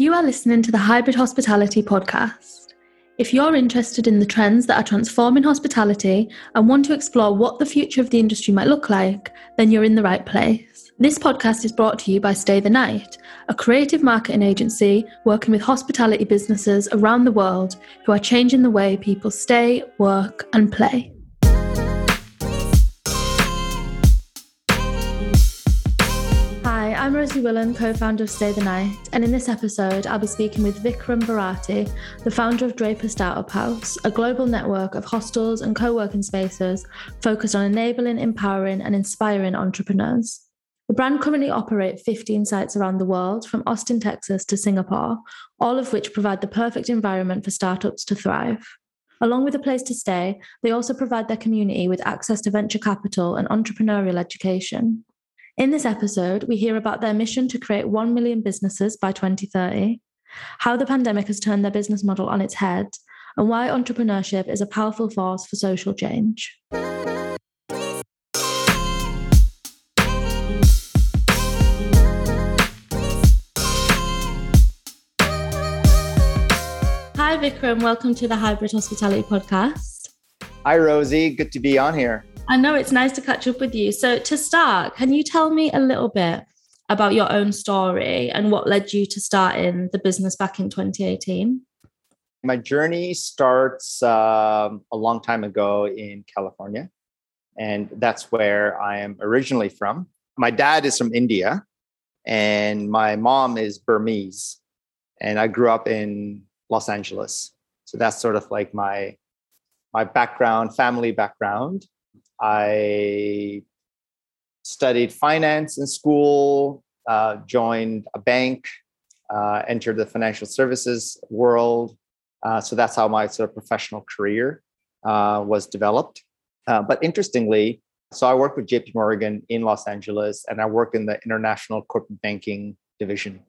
You are listening to the Hybrid Hospitality Podcast. If you're interested in the trends that are transforming hospitality and want to explore what the future of the industry might look like, then you're in the right place. This podcast is brought to you by Stay the Night, a creative marketing agency working with hospitality businesses around the world who are changing the way people stay, work, and play. I'm Rosie Willan, co founder of Stay the Night, and in this episode, I'll be speaking with Vikram Bharati, the founder of Draper Startup House, a global network of hostels and co working spaces focused on enabling, empowering, and inspiring entrepreneurs. The brand currently operate 15 sites around the world, from Austin, Texas to Singapore, all of which provide the perfect environment for startups to thrive. Along with a place to stay, they also provide their community with access to venture capital and entrepreneurial education. In this episode, we hear about their mission to create 1 million businesses by 2030, how the pandemic has turned their business model on its head, and why entrepreneurship is a powerful force for social change. Hi, Vikram. Welcome to the Hybrid Hospitality Podcast. Hi, Rosie. Good to be on here. I know it's nice to catch up with you. So, to start, can you tell me a little bit about your own story and what led you to starting the business back in 2018? My journey starts um, a long time ago in California, and that's where I am originally from. My dad is from India, and my mom is Burmese, and I grew up in Los Angeles. So that's sort of like my my background, family background. I studied finance in school, uh, joined a bank, uh, entered the financial services world. Uh, so that's how my sort of professional career uh, was developed. Uh, but interestingly, so I work with JP Morgan in Los Angeles and I work in the international corporate banking division.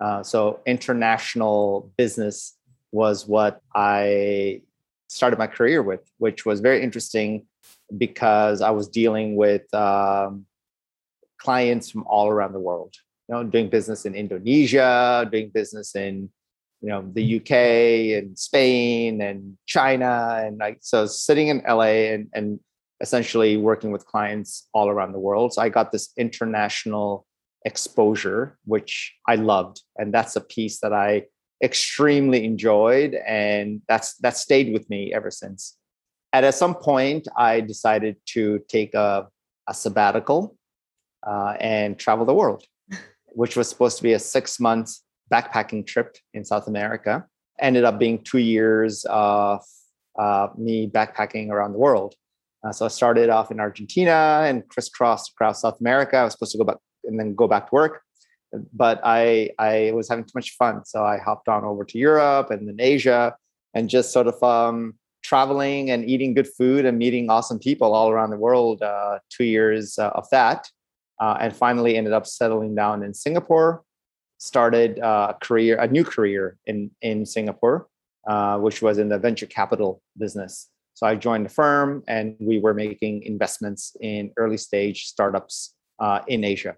Uh, so international business was what I started my career with, which was very interesting because I was dealing with um, clients from all around the world. You know, doing business in Indonesia, doing business in you know the UK and Spain and China, and like so sitting in LA and and essentially working with clients all around the world. So I got this international exposure, which I loved, and that's a piece that I extremely enjoyed, and that's that stayed with me ever since at, at some point, I decided to take a, a sabbatical uh, and travel the world, which was supposed to be a six month backpacking trip in South America. Ended up being two years of uh, me backpacking around the world. Uh, so I started off in Argentina and crisscrossed across South America. I was supposed to go back and then go back to work, but I I was having too much fun, so I hopped on over to Europe and then Asia, and just sort of um, traveling and eating good food and meeting awesome people all around the world. Uh, two years uh, of that, uh, and finally ended up settling down in Singapore. Started uh, a career, a new career in in Singapore, uh, which was in the venture capital business. So I joined the firm, and we were making investments in early stage startups uh, in Asia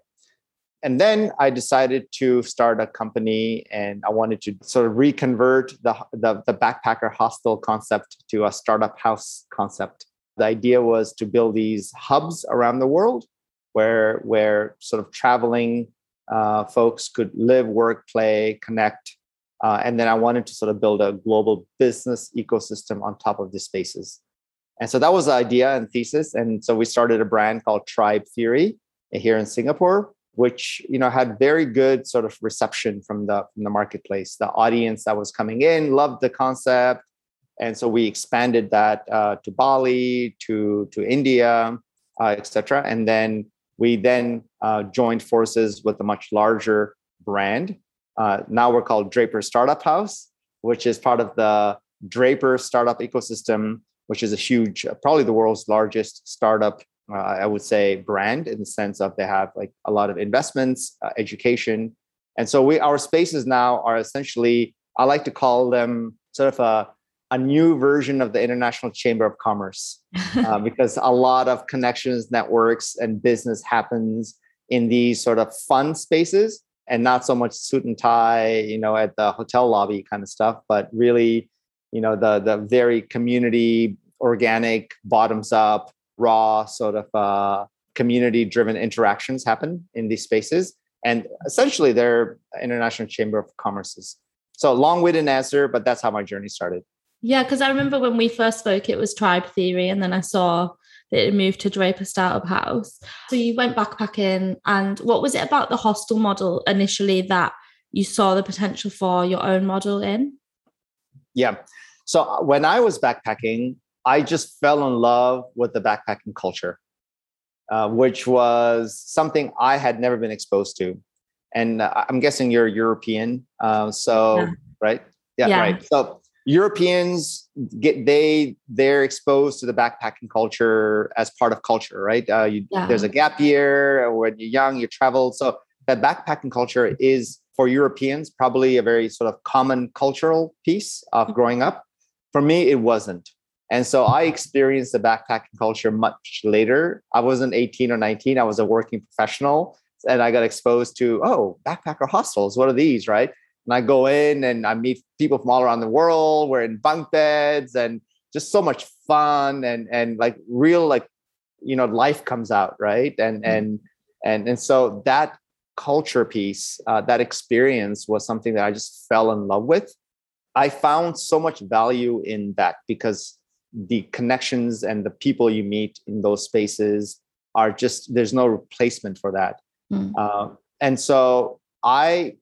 and then I decided to start a company and I wanted to sort of reconvert the, the, the, backpacker hostel concept to a startup house concept. The idea was to build these hubs around the world where, where sort of traveling uh, folks could live, work, play, connect. Uh, and then I wanted to sort of build a global business ecosystem on top of these spaces. And so that was the idea and thesis. And so we started a brand called Tribe Theory here in Singapore which you know had very good sort of reception from the from the marketplace. The audience that was coming in loved the concept, and so we expanded that uh, to Bali, to to India, uh, etc. And then we then uh, joined forces with a much larger brand. Uh, now we're called Draper Startup House, which is part of the Draper startup ecosystem, which is a huge, probably the world's largest startup uh, I would say, brand in the sense of they have like a lot of investments, uh, education, and so we our spaces now are essentially I like to call them sort of a a new version of the International Chamber of Commerce uh, because a lot of connections, networks, and business happens in these sort of fun spaces and not so much suit and tie, you know, at the hotel lobby kind of stuff, but really, you know, the the very community organic, bottoms up, raw sort of uh, community driven interactions happen in these spaces. And essentially, they're international chamber of commerces. So long-winded answer, but that's how my journey started. Yeah, because I remember when we first spoke, it was tribe theory, and then I saw that it moved to Draper Startup House. So you went backpacking, and what was it about the hostel model initially that you saw the potential for your own model in? Yeah. So when I was backpacking, I just fell in love with the backpacking culture, uh, which was something I had never been exposed to. And uh, I'm guessing you're European, uh, so yeah. right? Yeah, yeah, right. So Europeans get they they're exposed to the backpacking culture as part of culture, right? Uh, you, yeah. There's a gap year when you're young, you travel. So that backpacking culture is for Europeans probably a very sort of common cultural piece of mm-hmm. growing up. For me, it wasn't. And so I experienced the backpacking culture much later. I wasn't 18 or 19. I was a working professional and I got exposed to, oh, backpacker hostels. What are these, right? And I go in and I meet people from all around the world. We're in bunk beds and just so much fun and and like real like you know life comes out right and mm-hmm. and and and so that culture piece uh, that experience was something that I just fell in love with. I found so much value in that because the connections and the people you meet in those spaces are just there's no replacement for that. Mm. Uh, and so I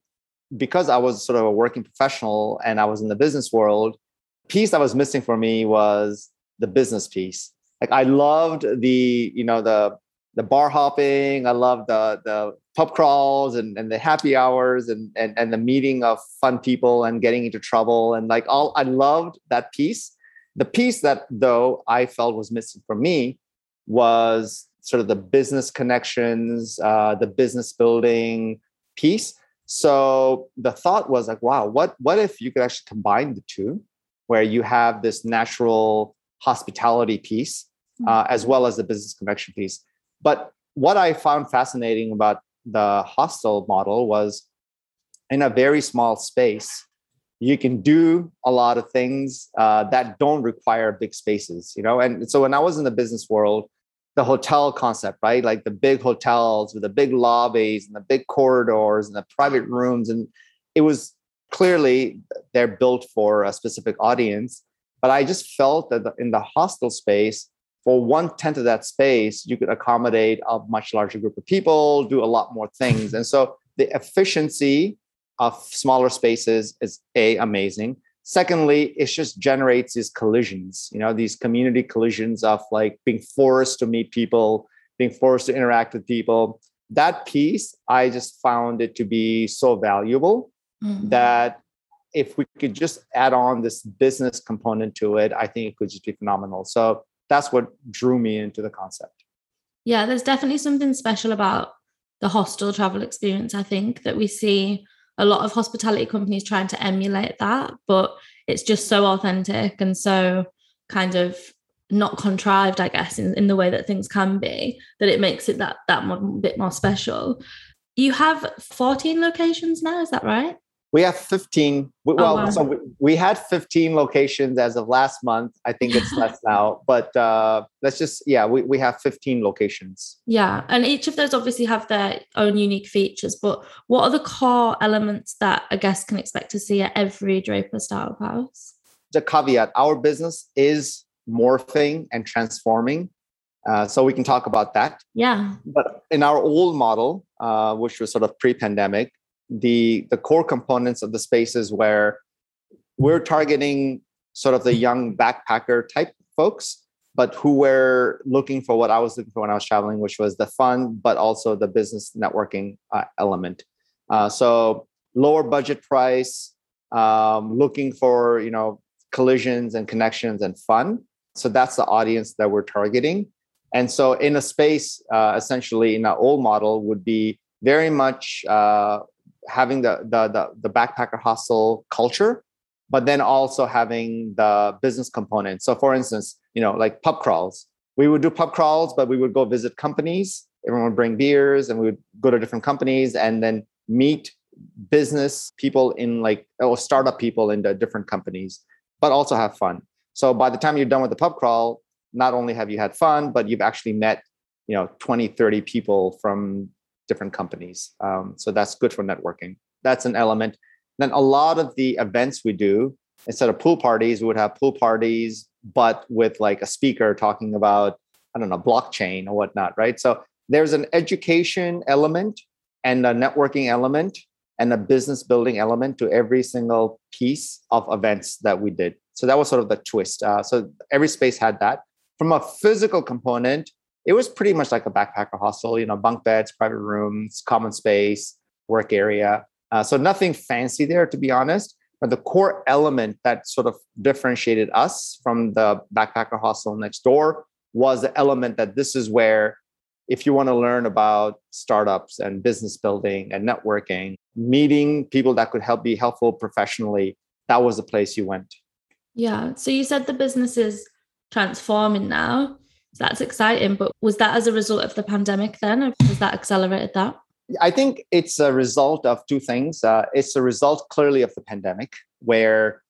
because I was sort of a working professional and I was in the business world, piece that was missing for me was the business piece. Like I loved the, you know, the the bar hopping, I loved the the pub crawls and, and the happy hours and, and and the meeting of fun people and getting into trouble and like all I loved that piece. The piece that though I felt was missing for me was sort of the business connections, uh, the business building piece so the thought was like, wow, what what if you could actually combine the two, where you have this natural hospitality piece uh, as well as the business connection piece. But what I found fascinating about the hostel model was in a very small space, you can do a lot of things uh, that don't require big spaces, you know. And so when I was in the business world, the hotel concept, right? Like the big hotels with the big lobbies and the big corridors and the private rooms. And it was clearly they're built for a specific audience. But I just felt that in the hostel space, for one tenth of that space, you could accommodate a much larger group of people, do a lot more things. And so the efficiency of smaller spaces is a amazing. Secondly it just generates these collisions you know these community collisions of like being forced to meet people being forced to interact with people. That piece i just found it to be so valuable mm-hmm. that if we could just add on this business component to it i think it could just be phenomenal. So that's what drew me into the concept. Yeah there's definitely something special about the hostel travel experience i think that we see a lot of hospitality companies trying to emulate that, but it's just so authentic and so kind of not contrived, I guess, in, in the way that things can be, that it makes it that that bit more special. You have 14 locations now, is that right? We have 15. Well, wow. so we, we, had 15 locations as of last month. I think it's less now, but uh, let's just, yeah, we, we have 15 locations. Yeah. And each of those obviously have their own unique features, but what are the core elements that a guest can expect to see at every Draper Startup House? The caveat our business is morphing and transforming. Uh, so we can talk about that. Yeah. But in our old model, uh, which was sort of pre pandemic, the the core components of the spaces where we're targeting sort of the young backpacker type folks but who were looking for what I was looking for when I was traveling, which was the fun, but also the business networking uh, element. Uh, so lower budget price, um, looking for you know collisions and connections and fun. So that's the audience that we're targeting. And so in a space, uh, essentially in our old model would be very much uh, having the, the the the backpacker hostel culture, but then also having the business component. So, for instance, you know, like pub crawls, we would do pub crawls, but we would go visit companies. Everyone would bring beers, and we would go to different companies, and then meet business people in like or startup people in the different companies, but also have fun. So by the time you're done with the pub crawl, not only have you had fun, but you've actually met, you know, 20, 30 people from different companies. Um, so that's good for networking. That's an element. Then a lot of the events we do, instead of pool parties, we would have pool parties, but with like a speaker talking about, I don't know, blockchain or whatnot, right? So there's an education element and a networking element and a business building element to every single piece of events that we did. So that was sort of the twist. Uh, so every space had that. From a physical component, it was pretty much like a backpacker hostel, you know, bunk beds, private rooms, common space, work area. Uh, so nothing fancy there, to be honest. But the core element that sort of differentiated us from the backpacker hostel next door was the element that this is where, if you want to learn about startups and business building and networking, meeting people that could help be helpful professionally, that was the place you went. Yeah. So you said the business is transforming now. That's exciting. But was that as a result of the pandemic then? Or has that accelerated that? I think it's a result of two things. Uh, it's a result clearly of the pandemic, where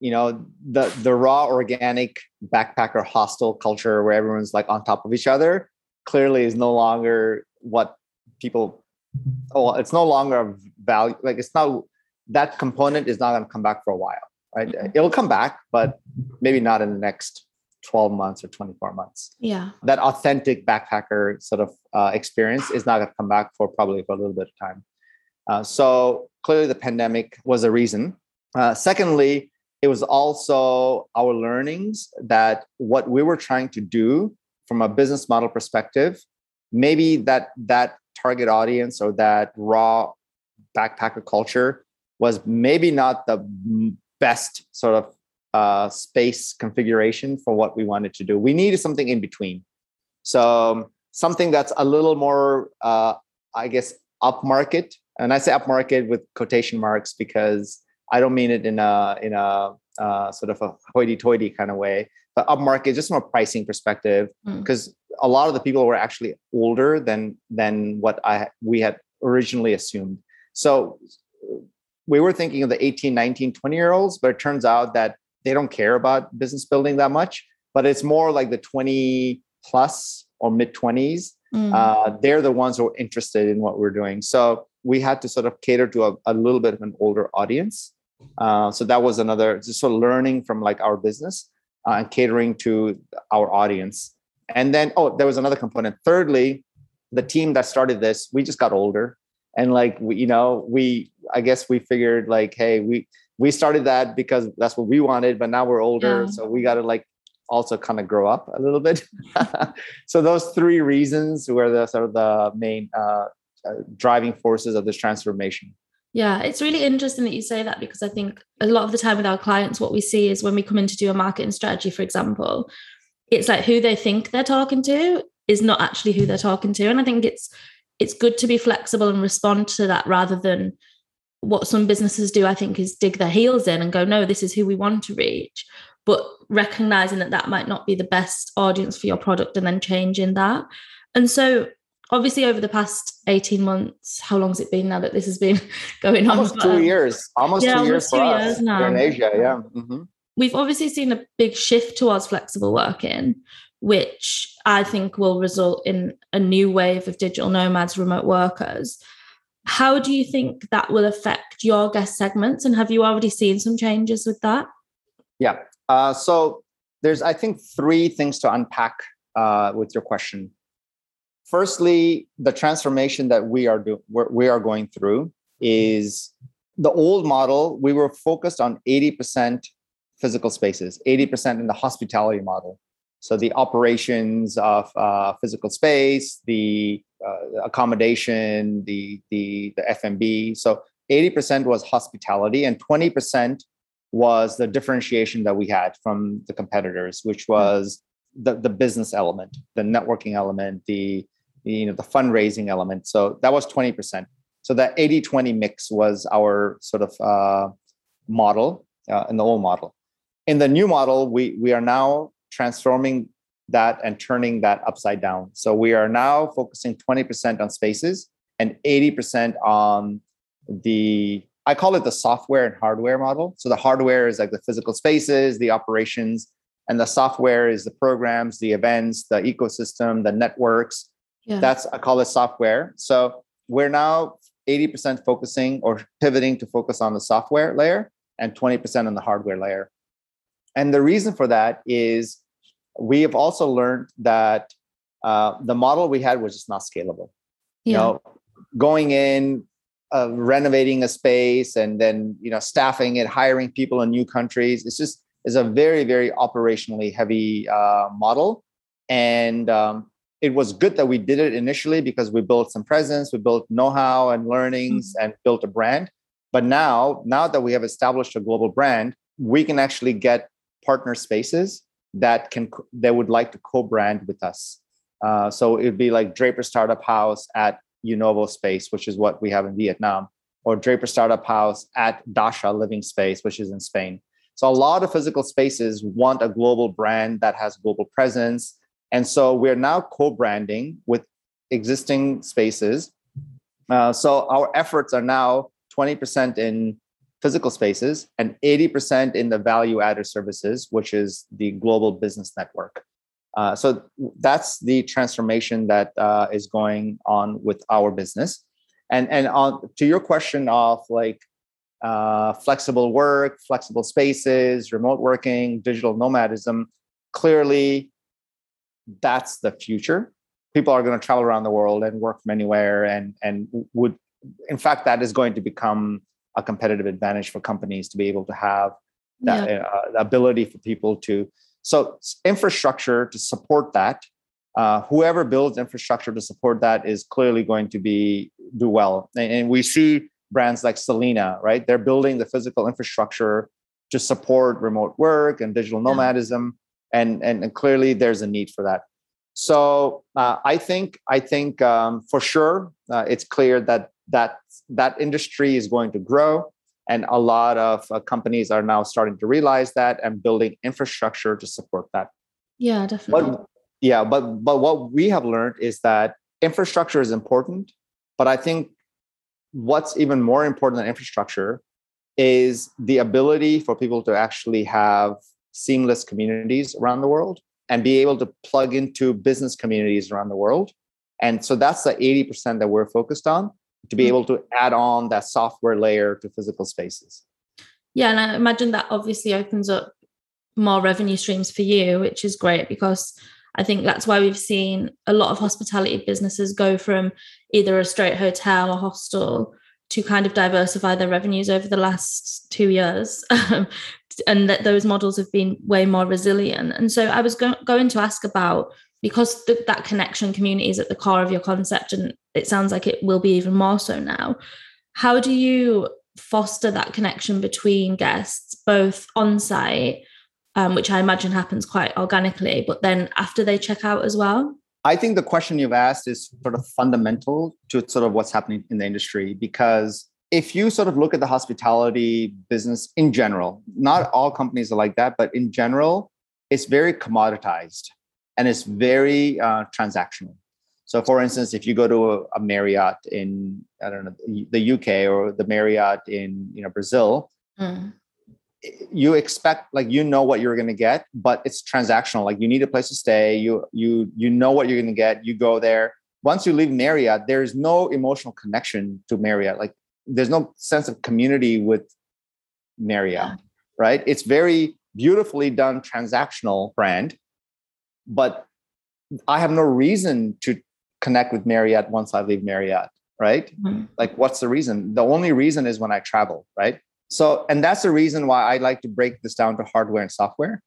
you know the the raw organic backpacker hostel culture, where everyone's like on top of each other, clearly is no longer what people. Oh, it's no longer a value. Like it's not that component is not going to come back for a while, right? Mm-hmm. It'll come back, but maybe not in the next 12 months or 24 months. Yeah. That authentic backpacker sort of uh, experience is not going to come back for probably for a little bit of time. Uh, so clearly the pandemic was a reason. Uh, secondly, it was also our learnings that what we were trying to do from a business model perspective, maybe that that target audience or that raw backpacker culture was maybe not the best sort of uh, space configuration for what we wanted to do. We needed something in between. So um, something that's a little more, uh, I guess, upmarket. And I say upmarket with quotation marks because I don't mean it in a in a uh, sort of a hoity-toity kind of way, but upmarket just from a pricing perspective, because mm. a lot of the people were actually older than than what I we had originally assumed. So we were thinking of the 18, 19, 20 year olds, but it turns out that they don't care about business building that much, but it's more like the 20 plus or mid 20s. Mm. Uh, they're the ones who are interested in what we're doing. So we had to sort of cater to a, a little bit of an older audience. Uh, so that was another just sort of learning from like our business uh, and catering to our audience. And then, oh, there was another component. Thirdly, the team that started this, we just got older. And like, we, you know, we, I guess we figured like, hey, we, we started that because that's what we wanted but now we're older yeah. so we got to like also kind of grow up a little bit so those three reasons were the sort of the main uh, uh, driving forces of this transformation yeah it's really interesting that you say that because i think a lot of the time with our clients what we see is when we come in to do a marketing strategy for example it's like who they think they're talking to is not actually who they're talking to and i think it's it's good to be flexible and respond to that rather than what some businesses do, I think, is dig their heels in and go, no, this is who we want to reach. But recognizing that that might not be the best audience for your product and then changing that. And so, obviously, over the past 18 months, how long has it been now that this has been going on? Almost two years. Almost yeah, two years for us years now. in Asia. Yeah. Mm-hmm. We've obviously seen a big shift towards flexible working, which I think will result in a new wave of digital nomads, remote workers. How do you think that will affect your guest segments? And have you already seen some changes with that? Yeah. Uh, so there's, I think, three things to unpack uh, with your question. Firstly, the transformation that we are do- we are going through is the old model. We were focused on 80% physical spaces, 80% in the hospitality model. So the operations of uh, physical space, the uh, accommodation, the the the F&B. So 80% was hospitality and 20% was the differentiation that we had from the competitors, which hmm. was the, the business element, the networking element, the, the you know the fundraising element. So that was 20%. So that 80-20 mix was our sort of uh, model uh, in the old model. In the new model, we we are now transforming that and turning that upside down. So we are now focusing 20% on spaces and 80% on the I call it the software and hardware model. So the hardware is like the physical spaces, the operations, and the software is the programs, the events, the ecosystem, the networks. Yeah. That's I call it software. So we're now 80% focusing or pivoting to focus on the software layer and 20% on the hardware layer. And the reason for that is we have also learned that uh, the model we had was just not scalable. Yeah. You know, going in, uh, renovating a space, and then you know staffing it, hiring people in new countries. It's just is a very very operationally heavy uh, model, and um, it was good that we did it initially because we built some presence, we built know-how and learnings, mm-hmm. and built a brand. But now, now that we have established a global brand, we can actually get partner spaces that can they would like to co-brand with us. Uh, so it'd be like Draper Startup House at Unovo Space, which is what we have in Vietnam, or Draper Startup House at Dasha Living Space, which is in Spain. So a lot of physical spaces want a global brand that has global presence, and so we're now co-branding with existing spaces. Uh, so our efforts are now 20% in physical spaces and 80% in the value added services, which is the global business network. Uh, so that's the transformation that uh, is going on with our business. And, and on to your question of like uh, flexible work, flexible spaces, remote working, digital nomadism, clearly that's the future. People are going to travel around the world and work from anywhere and, and would, in fact, that is going to become a competitive advantage for companies to be able to have that yeah. uh, ability for people to so infrastructure to support that uh, whoever builds infrastructure to support that is clearly going to be do well and, and, we see brands like Selina right they're building the physical infrastructure to support remote work and digital nomadism yeah. and, and, and clearly there's a need for that so uh, i think i think um, for sure uh, it's clear that that that industry is going to grow. And a lot of uh, companies are now starting to realize that and building infrastructure to support that. Yeah definitely. but, yeah but but what we have learned is that infrastructure is important but i think what's even more important than infrastructure is the ability for people to actually have seamless communities around the world and be able to plug into business communities around the world. And so that's the 80% that we're focused on to be mm. able to add on that software layer to physical spaces. Yeah, and I imagine that obviously opens up more revenue streams for you, which is great because I think that's why we've seen a lot of hospitality businesses go from either a straight hotel or hostel to kind of diversify their revenues over the last two years. and that those models have been way more resilient. And so I was go- going to ask about because th- that connection community is at the core of your concept and it sounds like it will be even more so now how do you foster that connection between guests both on site um, which i imagine happens quite organically but then after they check out as well? I think the question you've asked is sort of fundamental to sort of what's happening in the industry because if you sort of look at the hospitality business in general not all companies are like that but in general it's very commoditized and it's very uh, transactional. So, for instance, if you go to a, a, Marriott in I don't know the UK or the Marriott in you know Brazil, mm. you expect like you know what you're going to get, but it's transactional. Like you need a place to stay. You you you know what you're going to get. You go there. Once you leave Marriott, there's no emotional connection to Marriott. Like there's no sense of community with Marriott, yeah. right? It's very beautifully done transactional brand but I have no reason to connect with Marriott once I leave Marriott, right? Mm-hmm. Like, what's the reason? The only reason is when I travel, right? So, and that's the reason why I like to break this down to hardware and software.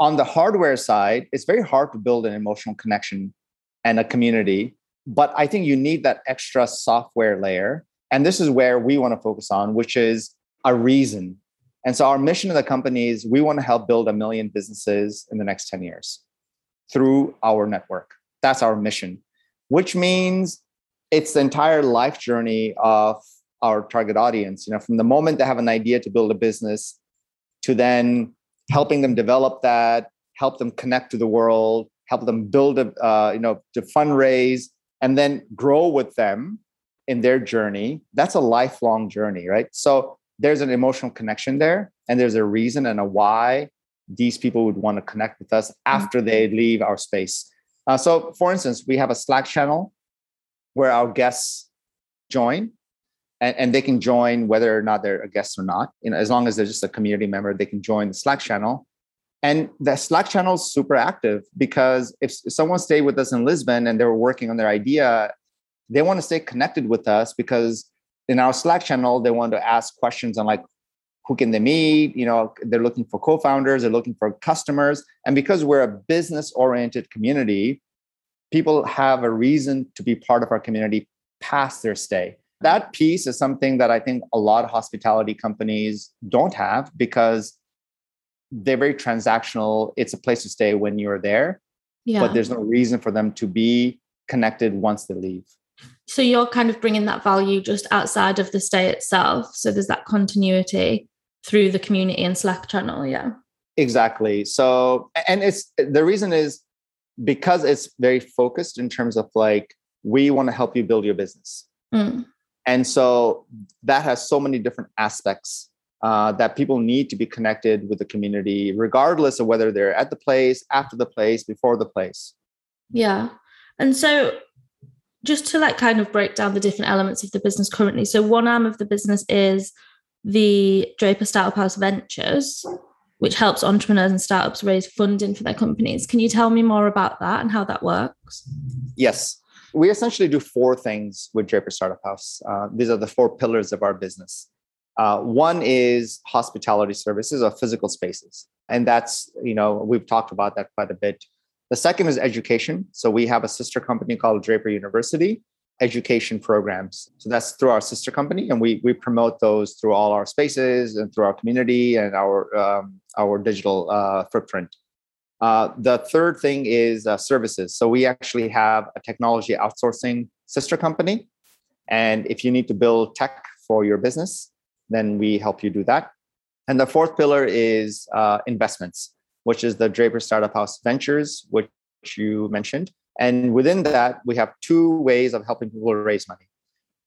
On the hardware side, it's very hard to build an emotional connection and a community, but I think you need that extra software layer. And this is where we want to focus on, which is a reason. And so, our mission of the company is we want to help build a million businesses in the next 10 years through our network. That's our mission, which means it's the entire life journey of our target audience. You know, from the moment they have an idea to build a business to then helping them develop that, help them connect to the world, help them build a, uh, you know, to fundraise and then grow with them in their journey, that's a lifelong journey, right? So there's an emotional connection there, and there's a reason and a why these people would want to connect with us mm-hmm. after they leave our space. Uh, so, for instance, we have a Slack channel where our guests join, and, and they can join whether or not they're a guest or not. You know, as long as they're just a community member, they can join the Slack channel. And the Slack channel is super active because if someone stayed with us in Lisbon and they were working on their idea, they want to stay connected with us because in our Slack channel, they want to ask questions on like who can they meet you know they're looking for co-founders they're looking for customers. And because we're a business oriented community people have a reason to be part of our community past their stay. That piece is something that i think a lot of hospitality companies don't have because they're very transactional. It's a place to stay when you're there yeah. but there's no reason for them to be connected once they leave. So you're kind of bringing that value just outside of the stay itself. So there's that continuity through the community and Slack channel. Yeah. Exactly. So, and it's the reason is because it's very focused in terms of like, we want to help you build your business. Mm. And so that has so many different aspects uh, that people need to be connected with the community, regardless of whether they're at the place, after the place, before the place. Yeah. And so just to like kind of break down the different elements of the business currently. So one arm of the business is the Draper Startup House Ventures, which helps entrepreneurs and startups raise funding for their companies. Can you tell me more about that and how that works? Yes. We essentially do four things with Draper Startup House. Uh, these are the four pillars of our business. Uh, one is hospitality services or physical spaces. And that's, you know, we've talked about that quite a bit. The second is education. So we have a sister company called Draper University, education programs. So that's through our sister company, and we we promote those through all our spaces and through our community and our um, our digital uh, footprint. Uh, the third thing is uh, services. So we actually have a technology outsourcing sister company, and if you need to build tech for your business, then we help you do that. And the fourth pillar is uh, investments, which is the Draper Startup House Ventures, which you mentioned. And within that, we have two ways of helping people raise money.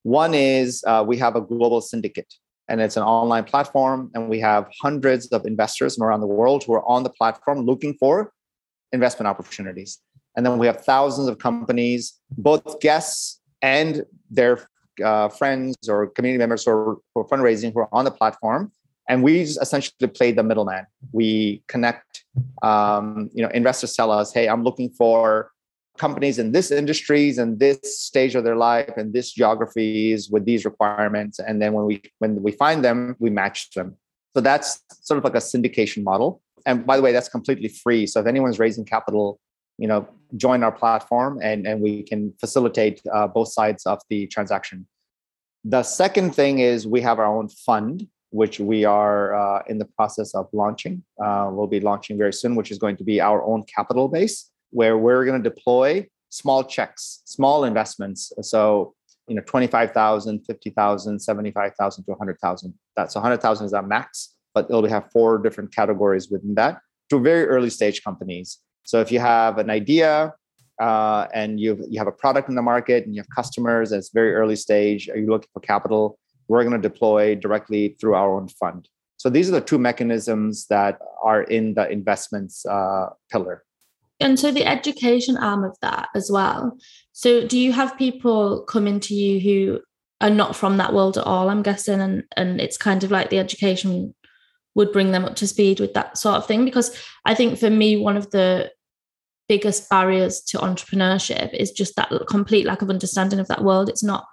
One is uh, we have a global syndicate, and it's an online platform, and we have hundreds of investors from around the world who are on the platform looking for investment opportunities. And then we have thousands of companies, both guests and their uh, friends or community members who are, who are fundraising who are on the platform and we essentially play the middleman we connect um, you know investors tell us hey i'm looking for companies in this industries and this stage of their life and this geographies with these requirements. And then when we when we find them we match them. So that's sort of like a syndication model. And by the way that's completely free. So if anyone's raising capital you know join our platform and and we can facilitate uh, both sides of the transaction. The second thing is we have our own fund which we are uh, in the process of launching. Uh, we'll be launching very soon which is going to be our own capital base where we're going to deploy small checks, small investments. So, you know, 25,000, 50,000, 75,000 to 100,000. That's 100,000 is our max, but it'll have four different categories within that to very early stage companies. So if you have an idea uh, and you you have a product in the market and you have customers it's very early stage, are you looking for capital? We're going to deploy directly through our own fund. So these are the two mechanisms that are in the investments uh, pillar. And so the education arm of that as well. So do you have people coming to you who are not from that world at all, I'm guessing, and and it's kind of like the education would bring them up to speed with that sort of thing? Because I think for me, one of the biggest barriers to entrepreneurship is just that complete lack of understanding of that world. It's not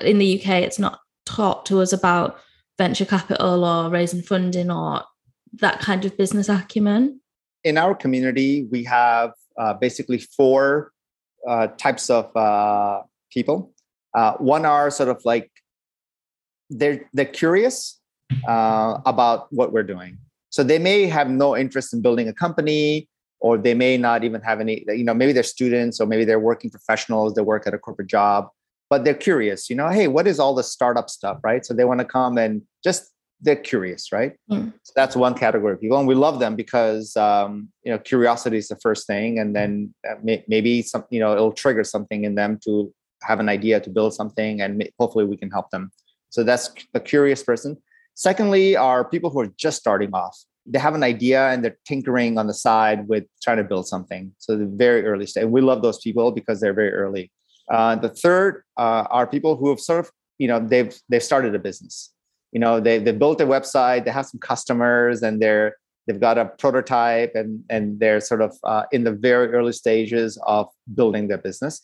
in the UK, it's not taught to us about venture capital or raising funding or that kind of business acumen in our community, we have uh, basically four uh, types of uh, people. Uh, one are sort of like they're they're curious uh, about what we're doing, so they may have no interest in building a company, or they may not even have any. You know, maybe they're students, or maybe they're working professionals. They work at a corporate job, but they're curious. You know, hey, what is all the startup stuff, right? So they want to come and just they're curious, right? Mm. So that's one category of people, and we love them because um, you know curiosity is the first thing, and then uh, may, maybe some you know it'll trigger something in them to have an idea to build something and hopefully we can help them. So that's a curious person. Secondly are people who are just starting off. They have an idea and they're tinkering on the side with trying to build something. So the very early stage and we love those people because they're very early. Uh, the third uh, are people who have sort of you know they've they've started a business you know they they built a website they have some customers and they're they've got a prototype and and they're sort of uh, in the very early stages of building their business.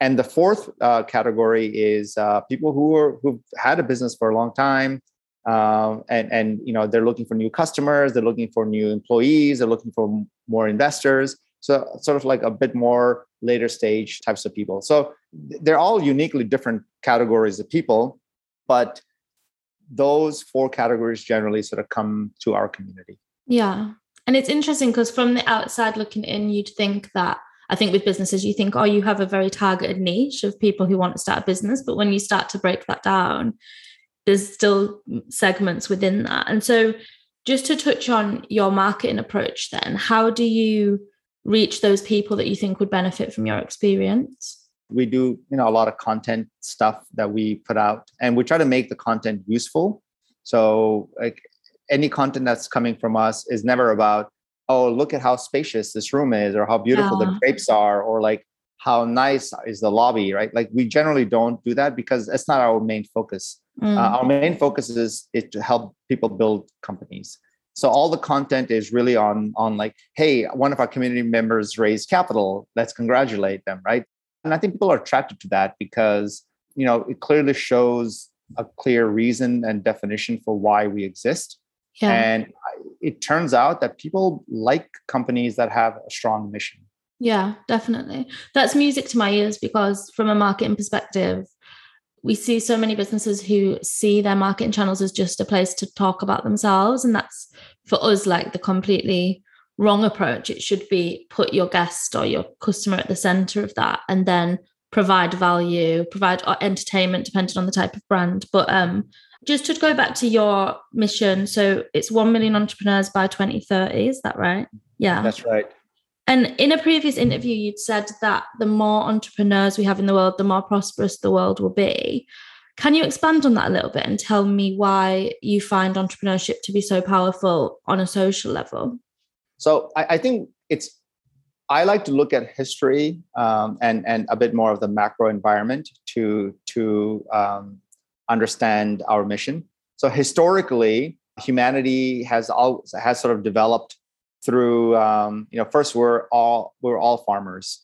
And the fourth uh, category is uh, people who are who've had a business for a long time um, and and you know they're looking for new customers they're looking for new employees they're looking for more investors. So sort of like a bit more later stage types of people. So they're all uniquely different categories of people but those four categories generally sort of come to our community yeah. And it's interesting because from the outside looking in, you'd think that I think with businesses, you think, oh, you have a very targeted niche of people who want to start a business. But when you start to break that down, there's still segments within that. And so, just to touch on your marketing approach, then, how do you reach those people that you think would benefit from your experience? We do, you know, a lot of content stuff that we put out, and we try to make the content useful. So, like any content that's coming from us is never about oh look at how spacious this room is or how beautiful yeah. the drapes are or like how nice is the lobby right like we generally don't do that because it's not our main focus mm. uh, our main focus is, is to help people build companies so all the content is really on on like hey one of our community members raised capital let's congratulate them right and i think people are attracted to that because you know it clearly shows a clear reason and definition for why we exist yeah. And it turns out that people like companies that have a strong mission. Yeah, definitely. That's music to my ears because, from a marketing perspective, we see so many businesses who see their marketing channels as just a place to talk about themselves. And that's for us like the completely wrong approach. It should be put your guest or your customer at the center of that and then provide value, provide uh, entertainment, depending on the type of brand. But um, just to go back to your mission so it's 1 million entrepreneurs by 2030 is that right yeah that's right and in a previous interview you'd said that the more entrepreneurs we have in the world the more prosperous the world will be can you expand on that a little bit and tell me why you find entrepreneurship to be so powerful on a social level so i, I think it's I like to look at history um, and and a bit more of the macro environment to to um, understand our mission. So historically, humanity has all has sort of developed through um, you know first we're all we're all farmers,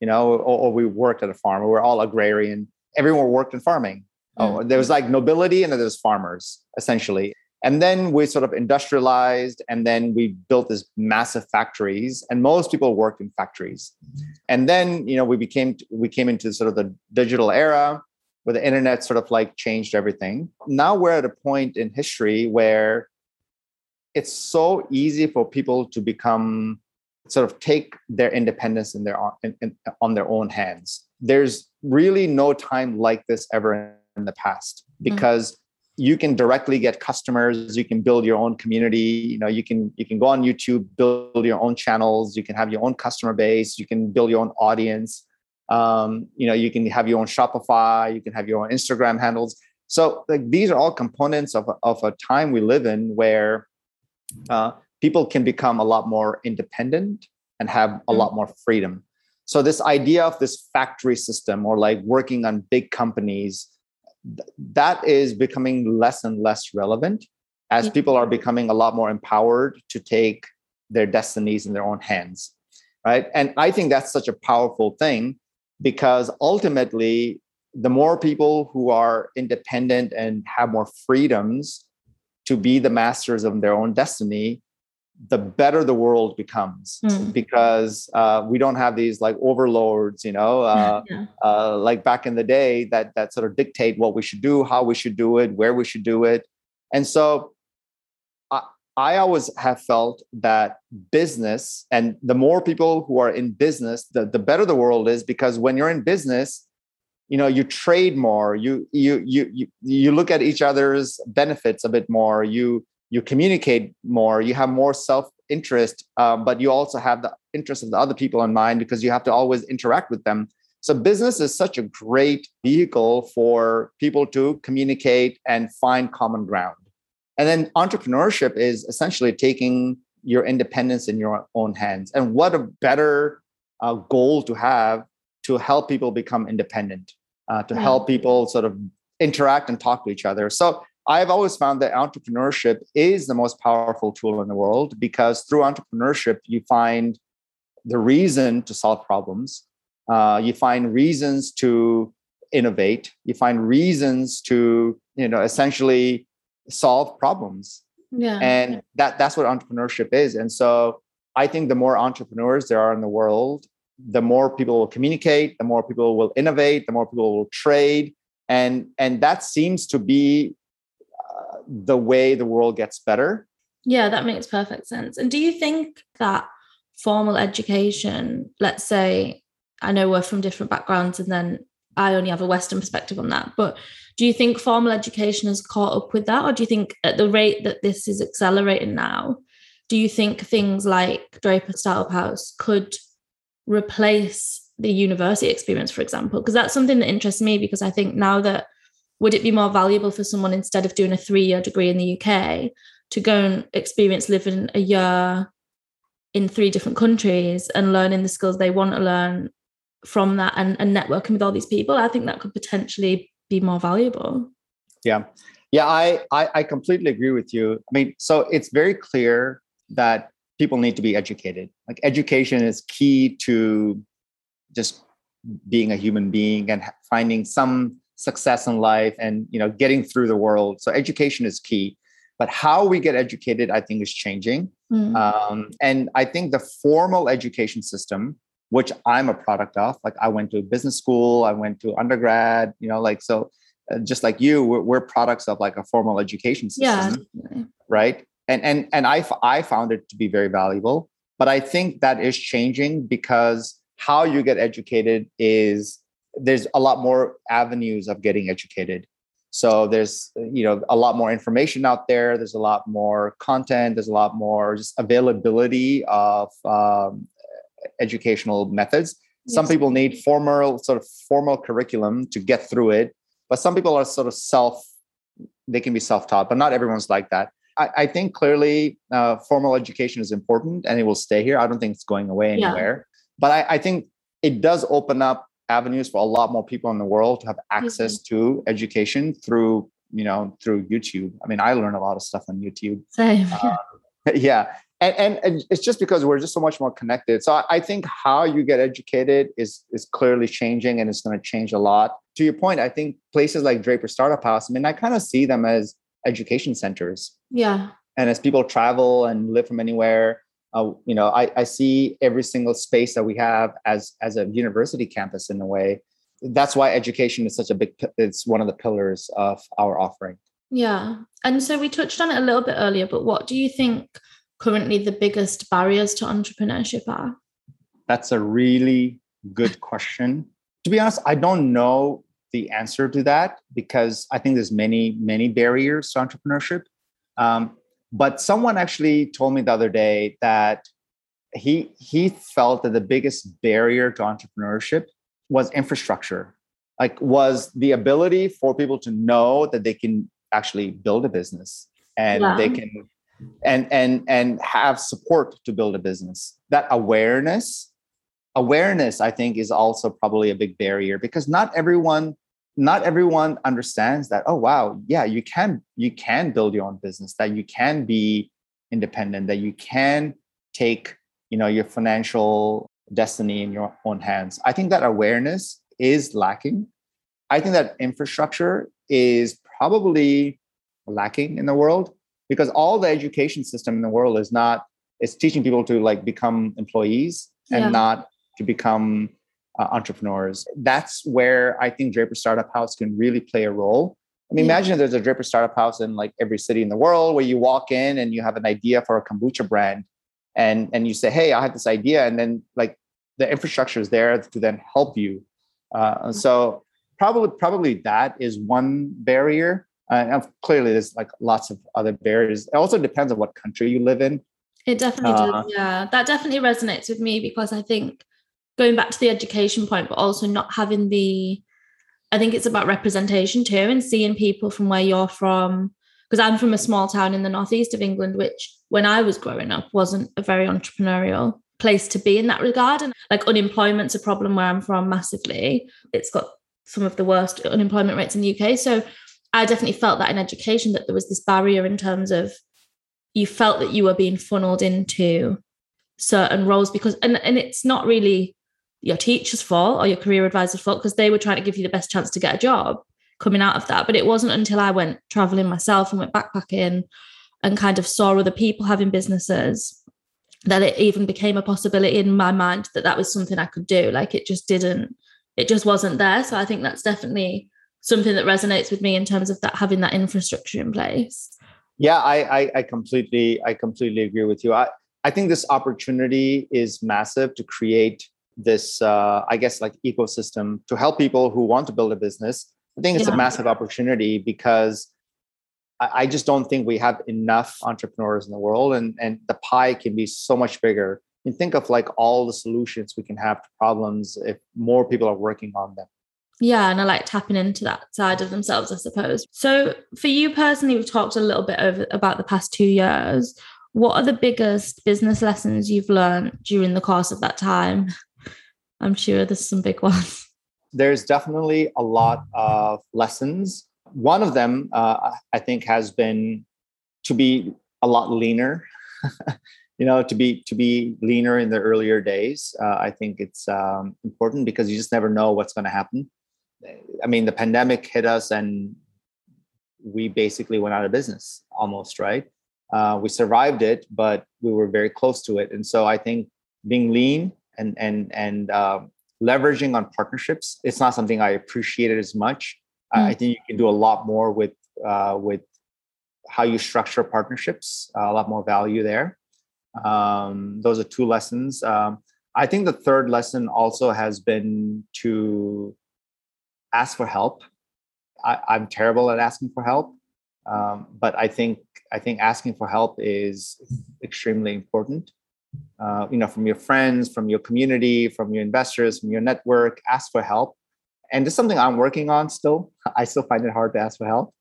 you know, or, or, we worked at a farm. We're all agrarian. Everyone worked in farming. Oh, mm. there was like nobility and then there's farmers essentially. And then we sort of industrialized and then we built these massive factories and most people worked in factories. And then, you know, we became we came into sort of the digital era where the internet sort of like changed everything. Now we're at a point in history where it's so easy for people to become sort of take their independence in their in, in, on their own hands. There's really no time like this ever in the past mm-hmm. because. You can directly get customers you can build your own community you know you can you can go on youtube build your own channels you can have your own customer base you can build your own audience. Um, you know you can have your own shopify you can have your own instagram handles. So like these are all components of, of a time we live in where uh, people can become a lot more independent and have a mm-hmm. lot more freedom. So this idea of this factory system or like working on big companies that is becoming less and less relevant as people are becoming a lot more empowered to take their destinies in their own hands right? And i think that's such a powerful thing because ultimately the more people who are independent and have more freedoms to be the masters of their own destiny the better the world becomes mm. because uh, we don't have these like overlords you know uh, yeah. uh, like back in the day that that sort of dictate what we should do how we should do it where we should do it and so I always have felt that business and the more people who are in business, the, the better the world is because when you're in business, you know, you trade more, you you you you you look at each other's benefits a bit more, you you communicate more, you have more self-interest, um, but you also have the interest of the other people in mind because you have to always interact with them. So business is such a great vehicle for people to communicate and find common ground. And then entrepreneurship is essentially taking your independence in your own hands. And what a better uh, goal to have to help people become independent, uh, to yeah. help people sort of interact and talk to each other. So I've always found that entrepreneurship is the most powerful tool in the world because through entrepreneurship, you find the reason to solve problems. Uh, you find reasons to innovate. You find reasons to, you know, essentially solve problems. Yeah. And that that's what entrepreneurship is. And so I think the more entrepreneurs there are in the world, the more people will communicate, the more people will innovate, the more people will trade, and and that seems to be the way the world gets better. Yeah, that makes perfect sense. And do you think that formal education, let's say, I know we're from different backgrounds, and then I only have a Western perspective on that, but do you think formal education has caught up with that, or do you think at the rate that this is accelerating now? Do you think things like Draper Startup House could replace the university experience, for example? Because that's something that interests me because I think now that would it be more valuable for someone instead of doing a three year degree in the UK to go and experience living a year in three different countries and learning the skills they want to learn from that and, and networking with all these people? I think that could potentially be more valuable. Yeah. Yeah, I, I, I completely agree with you. I mean, so it's very clear that people need to be educated. Like education is key to just being a human being and finding some success in life and you know getting through the world. So education is key. But how we get educated, I think, is changing. Mm. Um, and I think the formal education system, which I'm a product of, like I went to business school, I went to undergrad, you know, like so. Uh, just like you, we're, we're, products of like a formal education system, yeah. right? and and and I I found it to be very valuable. But I think that is changing because how you get educated is there's a lot more avenues of getting educated. So there's you know a lot more information out there. There's a lot more content. There's a lot more just availability of um, educational methods. Yes. Some people need formal sort of formal curriculum to get through it, but some people are sort of self. They can be self-taught, but not everyone's like that. I, I think clearly uh, formal education is important and it will stay here. I don't think it's going away anywhere. Yeah. But I, I, think it does open up avenues for a lot more people in the world to have access mm-hmm. to education through, you know, through YouTube. I mean, I learn a lot of stuff on YouTube. Same. Uh, yeah. And, and, and, it's just because we're just so much more connected. So I, I think how you get educated is is clearly changing and it's going to change a lot. To your point, I think places like Draper Startup House, I mean, I kind of see them as education centers. Yeah. And as people travel and live from anywhere, uh, you know, I, I see every single space that we have as as a university campus in a way. That's why education is such a big. It's one of the pillars of our offering. Yeah, and so we touched on it a little bit earlier, but what do you think currently the biggest barriers to entrepreneurship are? That's a really good question. To be honest, I don't know the answer to that because I think there's many, many barriers to entrepreneurship. Um, but someone actually told me the other day that he he felt that the biggest barrier to entrepreneurship was infrastructure, like was the ability for people to know that they can actually build a business and yeah. they can and and and have support to build a business. That awareness awareness i think is also probably a big barrier because not everyone not everyone understands that oh wow yeah you can you can build your own business that you can be independent that you can take you know your financial destiny in your own hands i think that awareness is lacking i think that infrastructure is probably lacking in the world because all the education system in the world is not it's teaching people to like become employees and yeah. not to become uh, entrepreneurs. That's where I think Draper Startup House can really play a role. I mean, yeah. imagine there's a Draper Startup House in like every city in the world where you walk in and you have an idea for a kombucha brand, and and you say, "Hey, I have this idea," and then like the infrastructure is there to then help you. Uh, mm-hmm. so probably probably that is one barrier. Uh, and clearly, there's like lots of other barriers. It also depends on what country you live in. It definitely uh, does. Yeah, that definitely resonates with me because I think going back to the education point, but also not having the, I think it's about representation too, and seeing people from where you're from. Because I'm from a small town in the northeast of England, which when I was growing up wasn't a very entrepreneurial place to be in that regard. And like unemployment's a problem where I'm from massively. It's got some of the worst unemployment rates in the UK. So I definitely felt that in education that there was this barrier in terms of you felt that you were being funneled into certain roles because and, and it's not really your teacher's fault or your career advisor's fault because they were trying to give you the best chance to get a job coming out of that. But it wasn't until I went traveling myself and went backpacking and kind of saw other people having businesses that it even became a possibility in my mind that that was something I could do. Like it just didn't, it just wasn't there. So I think that's definitely something that resonates with me in terms of that having that infrastructure in place. Yeah, I, I, I completely, I completely agree with you. I, I think this opportunity is massive to create this, uh, I guess, like ecosystem to help people who want to build a business. I think it's yeah. a massive opportunity because I, I just don't think we have enough entrepreneurs in the world, and and the pie can be so much bigger. And think of like all the solutions we can have to problems if more people are working on them. Yeah, and I like tapping into that side of themselves, I suppose. So, for you personally, we've talked a little bit over about the past two years. What are the biggest business lessons you've learned during the course of that time? I'm sure there's some big ones. There's definitely a lot of lessons. One of them, uh, I think, has been to be a lot leaner. you know, to be to be leaner in the earlier days. Uh, I think it's um, important because you just never know what's going to happen. I mean, the pandemic hit us, and we basically went out of business almost, right? Uh, we survived it, but we were very close to it. And so I think being lean and and and uh, leveraging on partnerships, it's not something I appreciated as much. Mm. I think you can do a lot more with uh, with how you structure partnerships. a lot more value there. Um, those are two lessons. Um, I think the third lesson also has been to ask for help. I, am terrible at asking for help, um, but I think I think asking for help is extremely important. Uh, you know, from your friends, from your community, from your investors, from your network, ask for help. And this is something I'm working on still. I still find it hard to ask for help,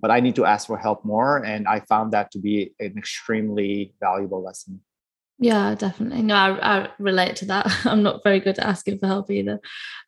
but I need to ask for help more. And I found that to be an extremely valuable lesson. Yeah, definitely. No, I, I, relate to that. I'm not very good at asking for help either.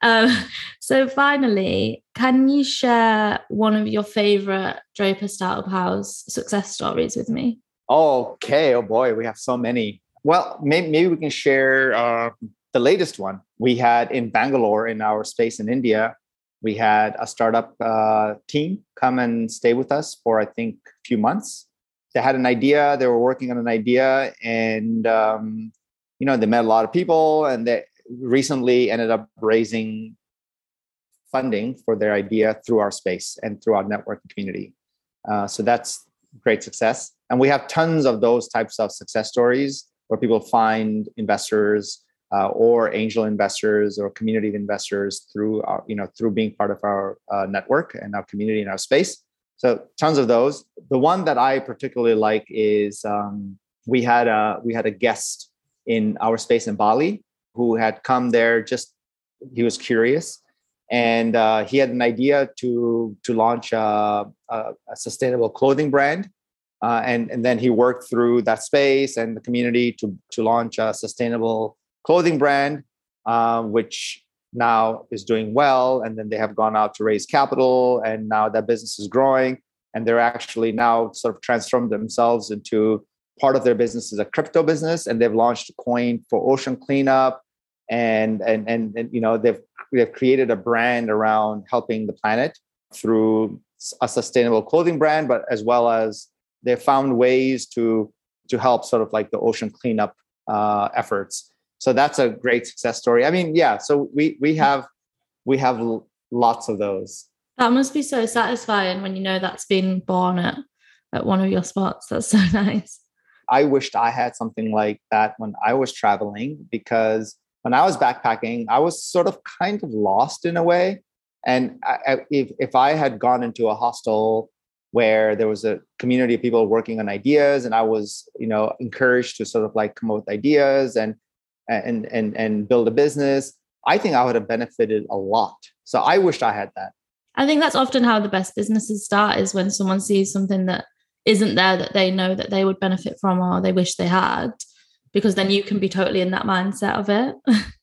Um, so, finally, can you share one of your favorite Draper Startup House success stories with me? Okay. Oh boy, we have so many. Well, maybe, maybe we can share uh, the latest one. We had in Bangalore in our space in India. We had a startup uh, team come and stay with us for I think a few months. They had an idea they were working on an idea and um, you know they met a lot of people and they recently ended up raising funding for their idea through our space and through our networking community. Uh, so that's great success. And we have tons of those types of success stories where people find investors uh, or angel investors or community investors through our you know through being part of our uh, network and our community in our space so tons of those. The one that I particularly like is um, we had a we had a guest in our space in Bali who had come there just he was curious and uh, he had an idea to to launch a, a, a sustainable clothing brand uh, and and then he worked through that space and the community to to launch a sustainable clothing brand uh, which now is doing well. And then they have gone out to raise capital and now that business is growing. And they're actually now sort of transformed themselves into part of their business is a crypto business. And they've launched a coin for ocean cleanup. And and and, and you know they've they've created a brand around helping the planet through a sustainable clothing brand but as well as they've found ways to to help sort of like the ocean cleanup uh, efforts. So that's a great success story. I mean yeah so we we have we have lots of those. That must be so satisfying when you know that's been born at at one of your spots. That's so nice. I wished i had something like that when i was traveling because when i was backpacking i was sort of kind of lost in a way. And I, if, if i had gone into a hostel where there was a community of people working on ideas and i was you know encouraged to sort of like come up with ideas and and and and build a business, I think I would have benefited a lot. So I wished I had that. I think that's often how the best businesses start is when someone sees something that isn't there that they know that they would benefit from or they wish they had, because then you can be totally in that mindset of it.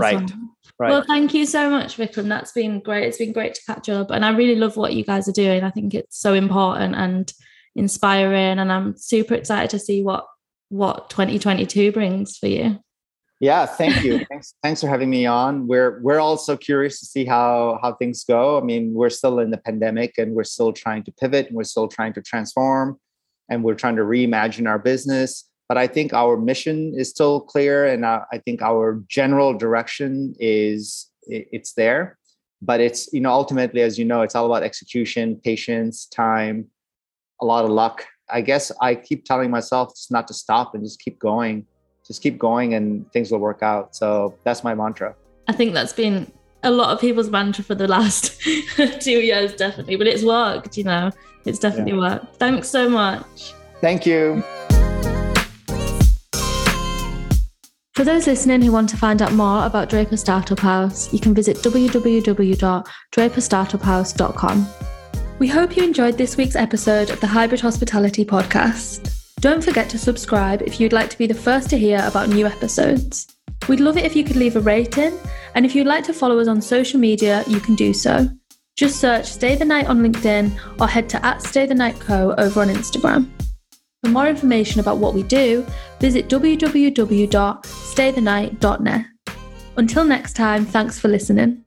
right. Well. Right. Well, thank you so much, Vikram. That's been great. It's been great to catch up. And I really love what you guys are doing. I think it's so important and inspiring. And I'm super excited to see what what 2022 brings for you. Yeah, thank you. thanks, thanks for having me on. We're we're also curious to see how how things go. I mean, we're still in the pandemic and we're still trying to pivot and we're still trying to transform and we're trying to reimagine our business. But I think our mission is still clear, and I, I think our general direction is it's there. But it's you know ultimately, as you know, it's all about execution, patience, time, a lot of luck. I guess I keep telling myself just not to stop and just keep going just keep going and things will work out. So that's my mantra. I think that's been a lot of people's mantra for the last two years, definitely. But it's worked, you know, it's definitely yeah. worked. Thanks so much. Thank you. For those listening who want to find out more about Draper Startup House, you can visit www.draperstartuphouse.com. We hope you enjoyed this week's episode of the Hybrid Hospitality Podcast. Don't forget to subscribe if you'd like to be the first to hear about new episodes. We'd love it if you could leave a rating, and if you'd like to follow us on social media, you can do so. Just search Stay the Night on LinkedIn or head to at Stay the Night Co over on Instagram. For more information about what we do, visit www.staythenight.net. Until next time, thanks for listening.